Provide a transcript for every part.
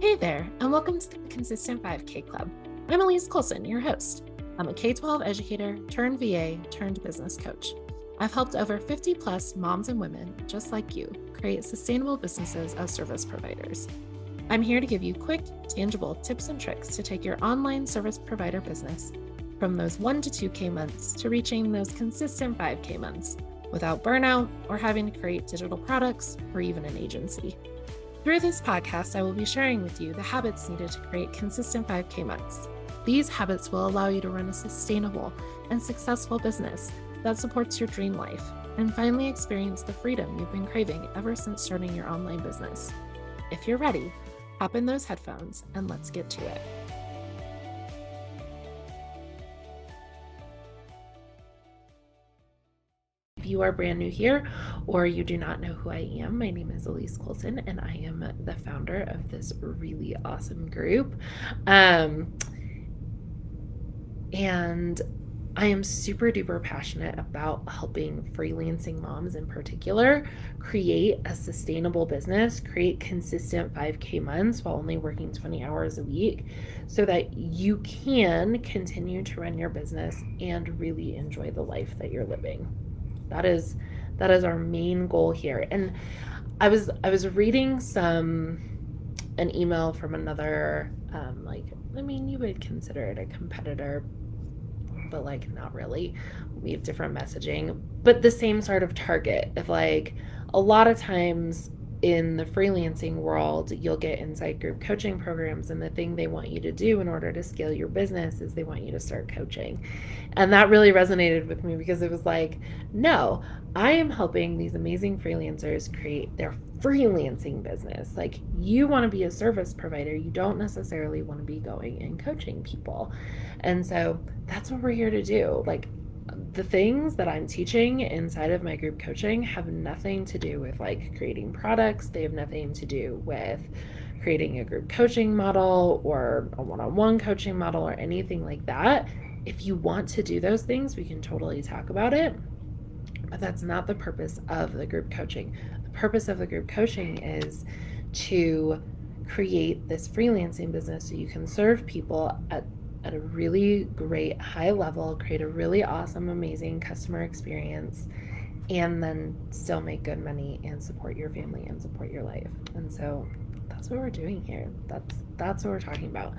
Hey there, and welcome to the Consistent 5K Club. I'm Elise Colson, your host. I'm a K 12 educator turned VA turned business coach. I've helped over 50 plus moms and women just like you create sustainable businesses as service providers. I'm here to give you quick, tangible tips and tricks to take your online service provider business from those 1 to 2K months to reaching those consistent 5K months without burnout or having to create digital products or even an agency. Through this podcast, I will be sharing with you the habits needed to create consistent 5K months. These habits will allow you to run a sustainable and successful business that supports your dream life and finally experience the freedom you've been craving ever since starting your online business. If you're ready, hop in those headphones and let's get to it. You are brand new here or you do not know who I am, my name is Elise Colson and I am the founder of this really awesome group. Um, and I am super duper passionate about helping freelancing moms in particular create a sustainable business, create consistent 5K months while only working 20 hours a week so that you can continue to run your business and really enjoy the life that you're living. That is that is our main goal here. And I was I was reading some an email from another um, like I mean you would consider it a competitor but like not really. We have different messaging, but the same sort of target of like a lot of times in the freelancing world, you'll get inside group coaching programs, and the thing they want you to do in order to scale your business is they want you to start coaching. And that really resonated with me because it was like, no, I am helping these amazing freelancers create their freelancing business. Like, you want to be a service provider, you don't necessarily want to be going and coaching people. And so that's what we're here to do. Like, the things that I'm teaching inside of my group coaching have nothing to do with like creating products. They have nothing to do with creating a group coaching model or a one on one coaching model or anything like that. If you want to do those things, we can totally talk about it. But that's not the purpose of the group coaching. The purpose of the group coaching is to create this freelancing business so you can serve people at at a really great high level, create a really awesome, amazing customer experience, and then still make good money and support your family and support your life. And so that's what we're doing here. That's that's what we're talking about.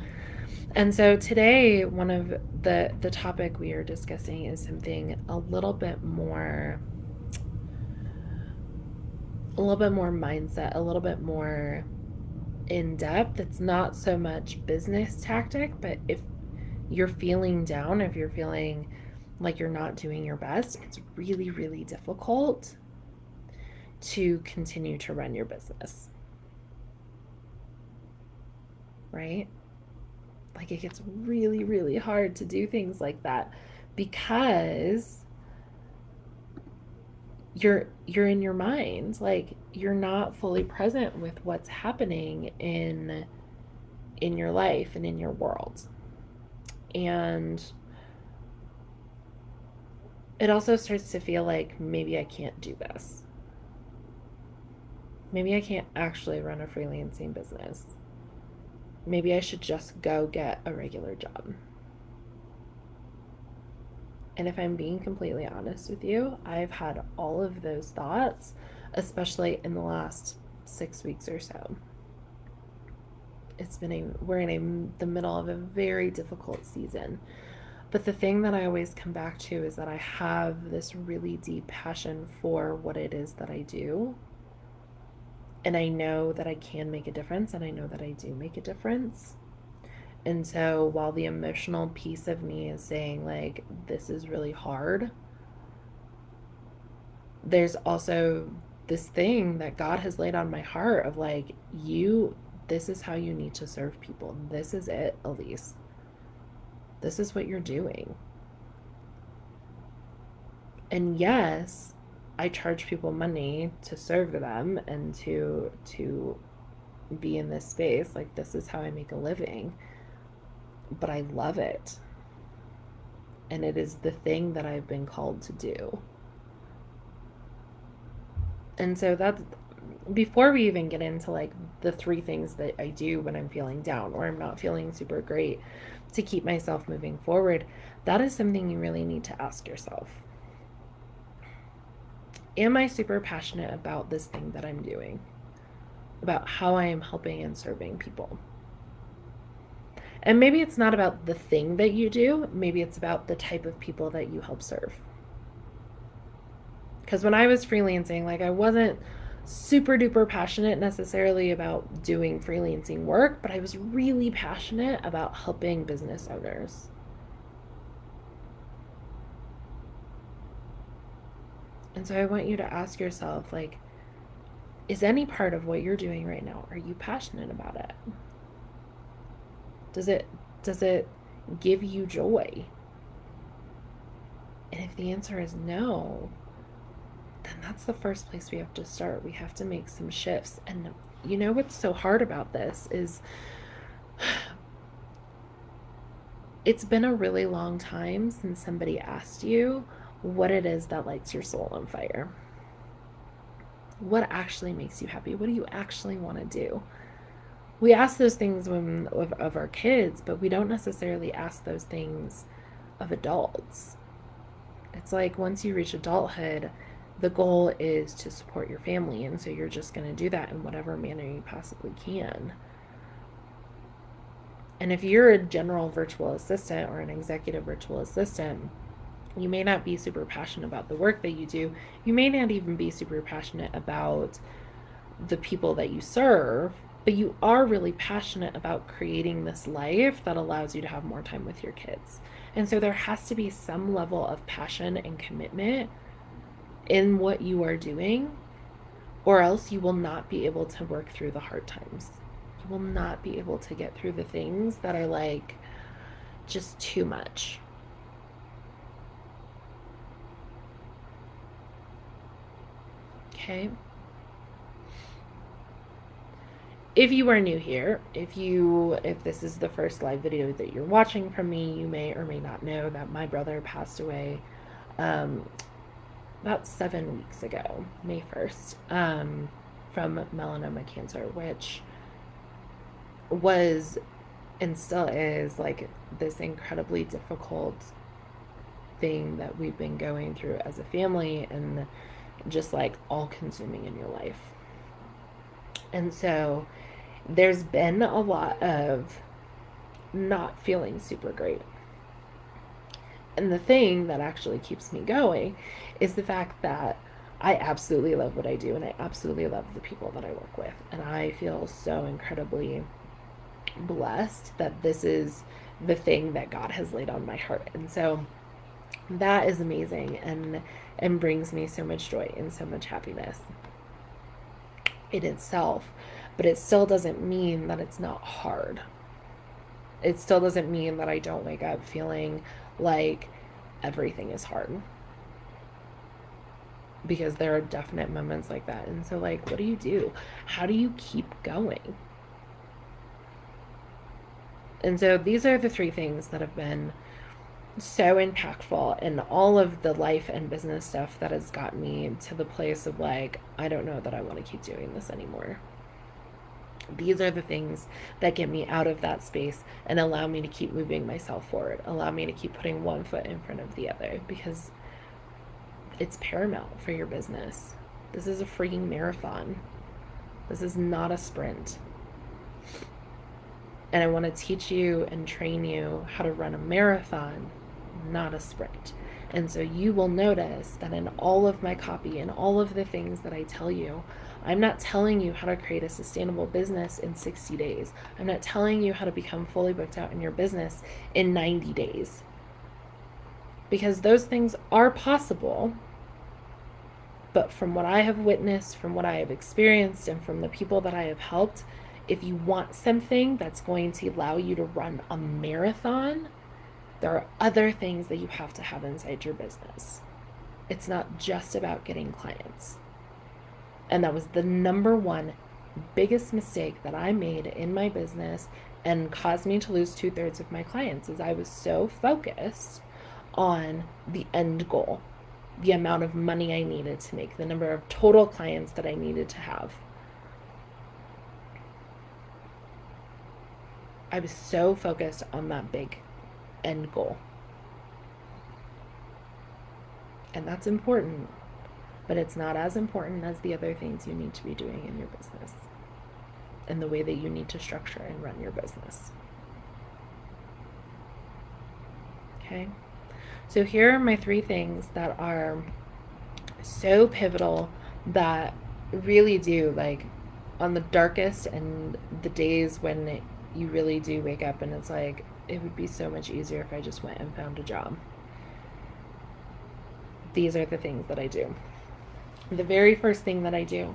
And so today one of the the topic we are discussing is something a little bit more a little bit more mindset, a little bit more in depth. It's not so much business tactic, but if you're feeling down, if you're feeling like you're not doing your best, it's really, really difficult to continue to run your business. Right? Like it gets really, really hard to do things like that because you're you're in your mind like you're not fully present with what's happening in in your life and in your world and it also starts to feel like maybe I can't do this. Maybe I can't actually run a freelancing business. Maybe I should just go get a regular job. And if I'm being completely honest with you, I've had all of those thoughts, especially in the last six weeks or so it's been a we're in a the middle of a very difficult season. But the thing that i always come back to is that i have this really deep passion for what it is that i do. And i know that i can make a difference and i know that i do make a difference. And so while the emotional piece of me is saying like this is really hard there's also this thing that God has laid on my heart of like you this is how you need to serve people. This is it, Elise. This is what you're doing. And yes, I charge people money to serve them and to to be in this space. Like this is how I make a living. But I love it. And it is the thing that I've been called to do. And so that's before we even get into like the three things that I do when I'm feeling down or I'm not feeling super great to keep myself moving forward, that is something you really need to ask yourself. Am I super passionate about this thing that I'm doing? About how I am helping and serving people? And maybe it's not about the thing that you do, maybe it's about the type of people that you help serve. Because when I was freelancing, like I wasn't super duper passionate necessarily about doing freelancing work, but I was really passionate about helping business owners. And so I want you to ask yourself like is any part of what you're doing right now are you passionate about it? Does it does it give you joy? And if the answer is no, then that's the first place we have to start. We have to make some shifts. And you know what's so hard about this is it's been a really long time since somebody asked you what it is that lights your soul on fire. What actually makes you happy? What do you actually want to do? We ask those things when of, of our kids, but we don't necessarily ask those things of adults. It's like once you reach adulthood, the goal is to support your family. And so you're just going to do that in whatever manner you possibly can. And if you're a general virtual assistant or an executive virtual assistant, you may not be super passionate about the work that you do. You may not even be super passionate about the people that you serve, but you are really passionate about creating this life that allows you to have more time with your kids. And so there has to be some level of passion and commitment in what you are doing, or else you will not be able to work through the hard times. You will not be able to get through the things that are like just too much. Okay. If you are new here, if you if this is the first live video that you're watching from me, you may or may not know that my brother passed away um, about seven weeks ago, May 1st, um, from melanoma cancer, which was and still is like this incredibly difficult thing that we've been going through as a family and just like all consuming in your life. And so there's been a lot of not feeling super great and the thing that actually keeps me going is the fact that I absolutely love what I do and I absolutely love the people that I work with. And I feel so incredibly blessed that this is the thing that God has laid on my heart. And so that is amazing and and brings me so much joy and so much happiness in itself. But it still doesn't mean that it's not hard. It still doesn't mean that I don't wake up feeling like everything is hard because there are definite moments like that. And so, like, what do you do? How do you keep going? And so, these are the three things that have been so impactful in all of the life and business stuff that has got me to the place of like, I don't know that I want to keep doing this anymore. These are the things that get me out of that space and allow me to keep moving myself forward, allow me to keep putting one foot in front of the other because it's paramount for your business. This is a freaking marathon. This is not a sprint. And I want to teach you and train you how to run a marathon, not a sprint. And so you will notice that in all of my copy and all of the things that I tell you, I'm not telling you how to create a sustainable business in 60 days. I'm not telling you how to become fully booked out in your business in 90 days. Because those things are possible. But from what I have witnessed, from what I have experienced, and from the people that I have helped, if you want something that's going to allow you to run a marathon, there are other things that you have to have inside your business. It's not just about getting clients. And that was the number one biggest mistake that I made in my business and caused me to lose two thirds of my clients is I was so focused on the end goal, the amount of money I needed to make, the number of total clients that I needed to have. I was so focused on that big end goal. And that's important but it's not as important as the other things you need to be doing in your business and the way that you need to structure and run your business. Okay. So here are my three things that are so pivotal that really do like on the darkest and the days when you really do wake up and it's like it would be so much easier if I just went and found a job. These are the things that I do. The very first thing that I do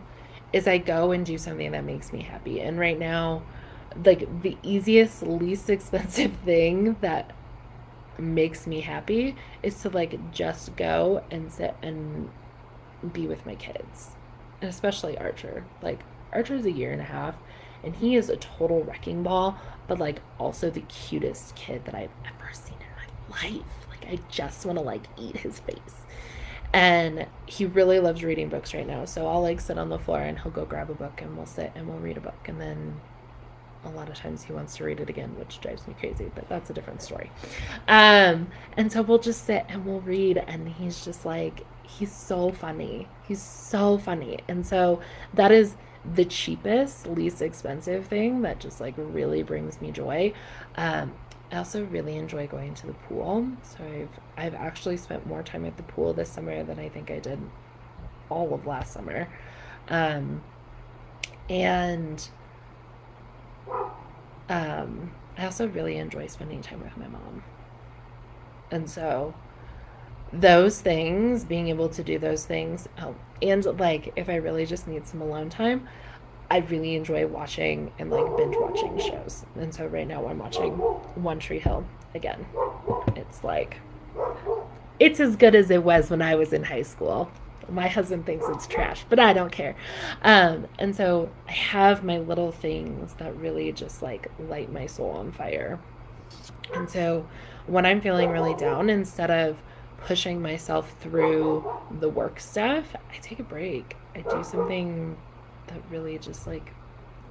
is I go and do something that makes me happy. And right now, like the easiest, least expensive thing that makes me happy is to like just go and sit and be with my kids. And especially Archer. Like Archer's a year and a half and he is a total wrecking ball, but like also the cutest kid that I've ever seen in my life. Like I just want to like eat his face. And he really loves reading books right now. So I'll like sit on the floor and he'll go grab a book and we'll sit and we'll read a book and then a lot of times he wants to read it again, which drives me crazy, but that's a different story. Um, and so we'll just sit and we'll read, and he's just like, he's so funny. He's so funny. And so that is the cheapest, least expensive thing that just like really brings me joy. Um, I also really enjoy going to the pool. So I've I've actually spent more time at the pool this summer than I think I did all of last summer. Um, and um, I also really enjoy spending time with my mom. And so those things, being able to do those things, and like if I really just need some alone time, I really enjoy watching and like binge watching shows. And so right now I'm watching One Tree Hill again. It's like it's as good as it was when I was in high school. My husband thinks it's trash, but I don't care. Um, and so I have my little things that really just like light my soul on fire. And so when I'm feeling really down, instead of pushing myself through the work stuff, I take a break. I do something that really just like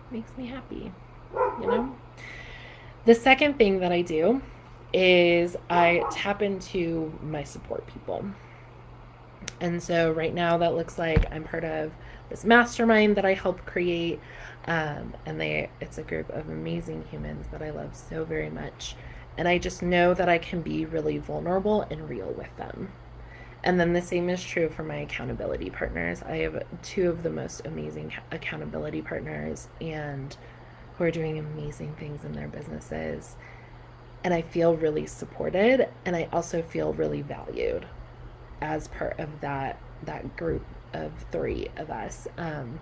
makes me happy, you know? The second thing that I do is I tap into my support people. And so right now that looks like I'm part of this mastermind that I help create. Um, and they it's a group of amazing humans that I love so very much. And I just know that I can be really vulnerable and real with them. And then the same is true for my accountability partners. I have two of the most amazing accountability partners and who are doing amazing things in their businesses. And I feel really supported and I also feel really valued as part of that that group of 3 of us. Um,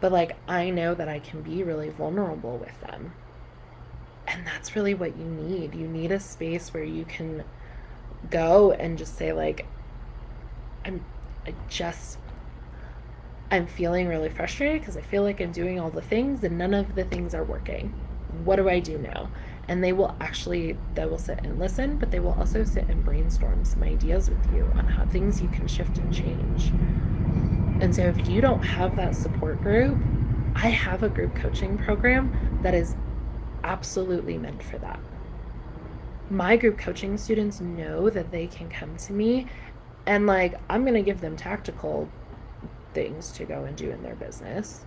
but like I know that I can be really vulnerable with them and that's really what you need. You need a space where you can go and just say like I'm I just I'm feeling really frustrated because I feel like I'm doing all the things and none of the things are working. What do I do now? And they will actually they will sit and listen, but they will also sit and brainstorm some ideas with you on how things you can shift and change. And so if you don't have that support group, I have a group coaching program that is absolutely meant for that. My group coaching students know that they can come to me and like I'm going to give them tactical things to go and do in their business.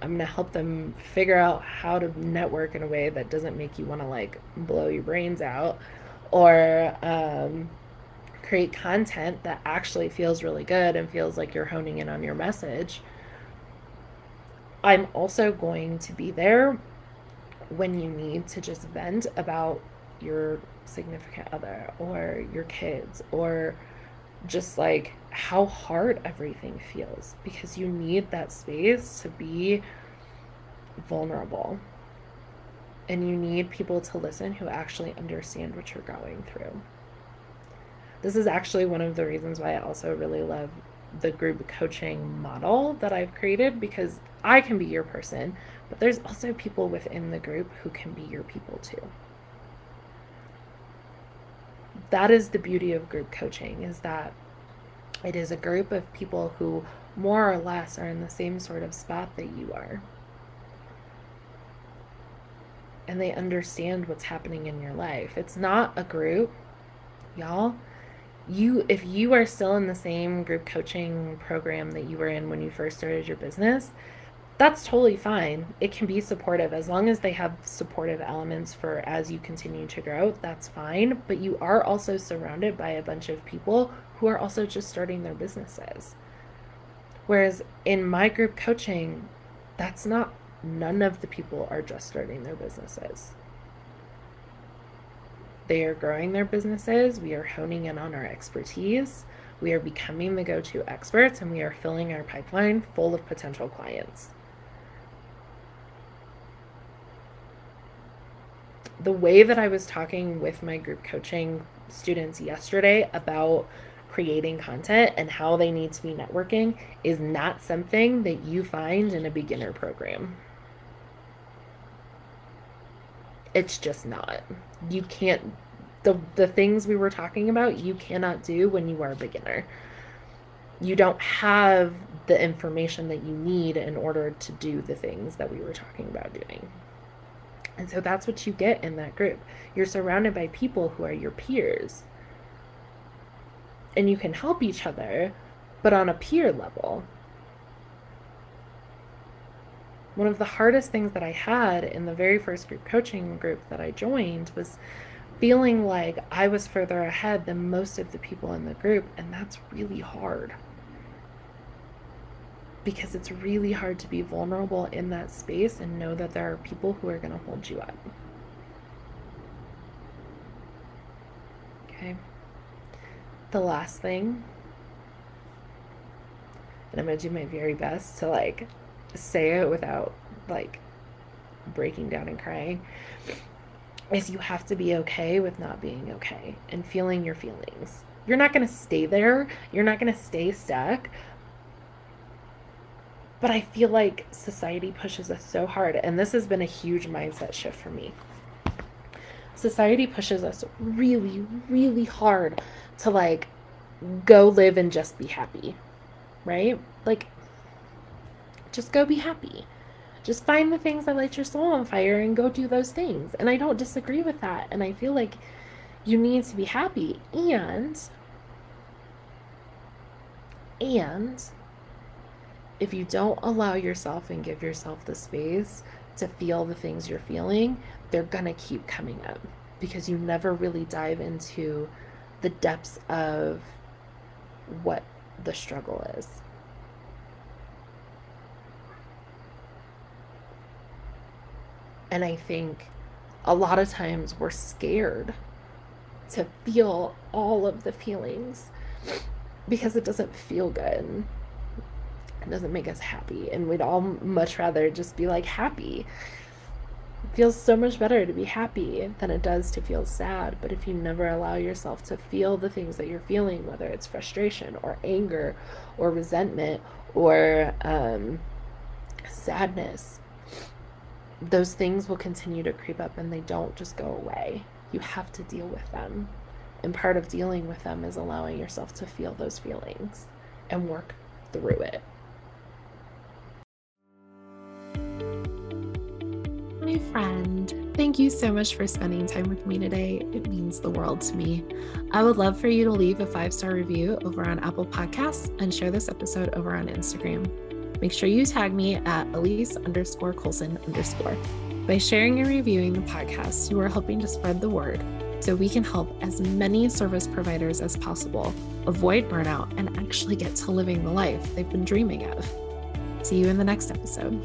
I'm going to help them figure out how to network in a way that doesn't make you want to like blow your brains out or um, create content that actually feels really good and feels like you're honing in on your message. I'm also going to be there when you need to just vent about your significant other or your kids or just like how hard everything feels because you need that space to be vulnerable. And you need people to listen who actually understand what you're going through. This is actually one of the reasons why I also really love the group coaching model that I've created because I can be your person, but there's also people within the group who can be your people too. That is the beauty of group coaching is that it is a group of people who more or less are in the same sort of spot that you are. and they understand what's happening in your life. It's not a group, y'all. You if you are still in the same group coaching program that you were in when you first started your business, that's totally fine. It can be supportive as long as they have supportive elements for as you continue to grow, that's fine, but you are also surrounded by a bunch of people who are also just starting their businesses. Whereas in my group coaching, that's not none of the people are just starting their businesses. They are growing their businesses. We are honing in on our expertise. We are becoming the go to experts and we are filling our pipeline full of potential clients. The way that I was talking with my group coaching students yesterday about creating content and how they need to be networking is not something that you find in a beginner program. It's just not. You can't the the things we were talking about, you cannot do when you are a beginner. You don't have the information that you need in order to do the things that we were talking about doing. And so that's what you get in that group. You're surrounded by people who are your peers. And you can help each other, but on a peer level. One of the hardest things that I had in the very first group coaching group that I joined was feeling like I was further ahead than most of the people in the group, and that's really hard. Because it's really hard to be vulnerable in that space and know that there are people who are going to hold you up. Okay. The last thing, and I'm going to do my very best to like say it without like breaking down and crying is you have to be okay with not being okay and feeling your feelings. You're not going to stay there. You're not going to stay stuck. But I feel like society pushes us so hard. And this has been a huge mindset shift for me. Society pushes us really, really hard to like go live and just be happy, right? Like, just go be happy. Just find the things that light your soul on fire and go do those things. And I don't disagree with that. And I feel like you need to be happy. And, and if you don't allow yourself and give yourself the space to feel the things you're feeling, they're going to keep coming up because you never really dive into the depths of what the struggle is. And I think a lot of times we're scared to feel all of the feelings because it doesn't feel good. It doesn't make us happy. And we'd all much rather just be like happy. It feels so much better to be happy than it does to feel sad. But if you never allow yourself to feel the things that you're feeling, whether it's frustration or anger or resentment or um, sadness, those things will continue to creep up and they don't just go away. You have to deal with them. And part of dealing with them is allowing yourself to feel those feelings and work through it. My friend, thank you so much for spending time with me today. It means the world to me. I would love for you to leave a five star review over on Apple Podcasts and share this episode over on Instagram make sure you tag me at Elise underscore Colson underscore. By sharing and reviewing the podcast, you are helping to spread the word so we can help as many service providers as possible avoid burnout and actually get to living the life they've been dreaming of. See you in the next episode.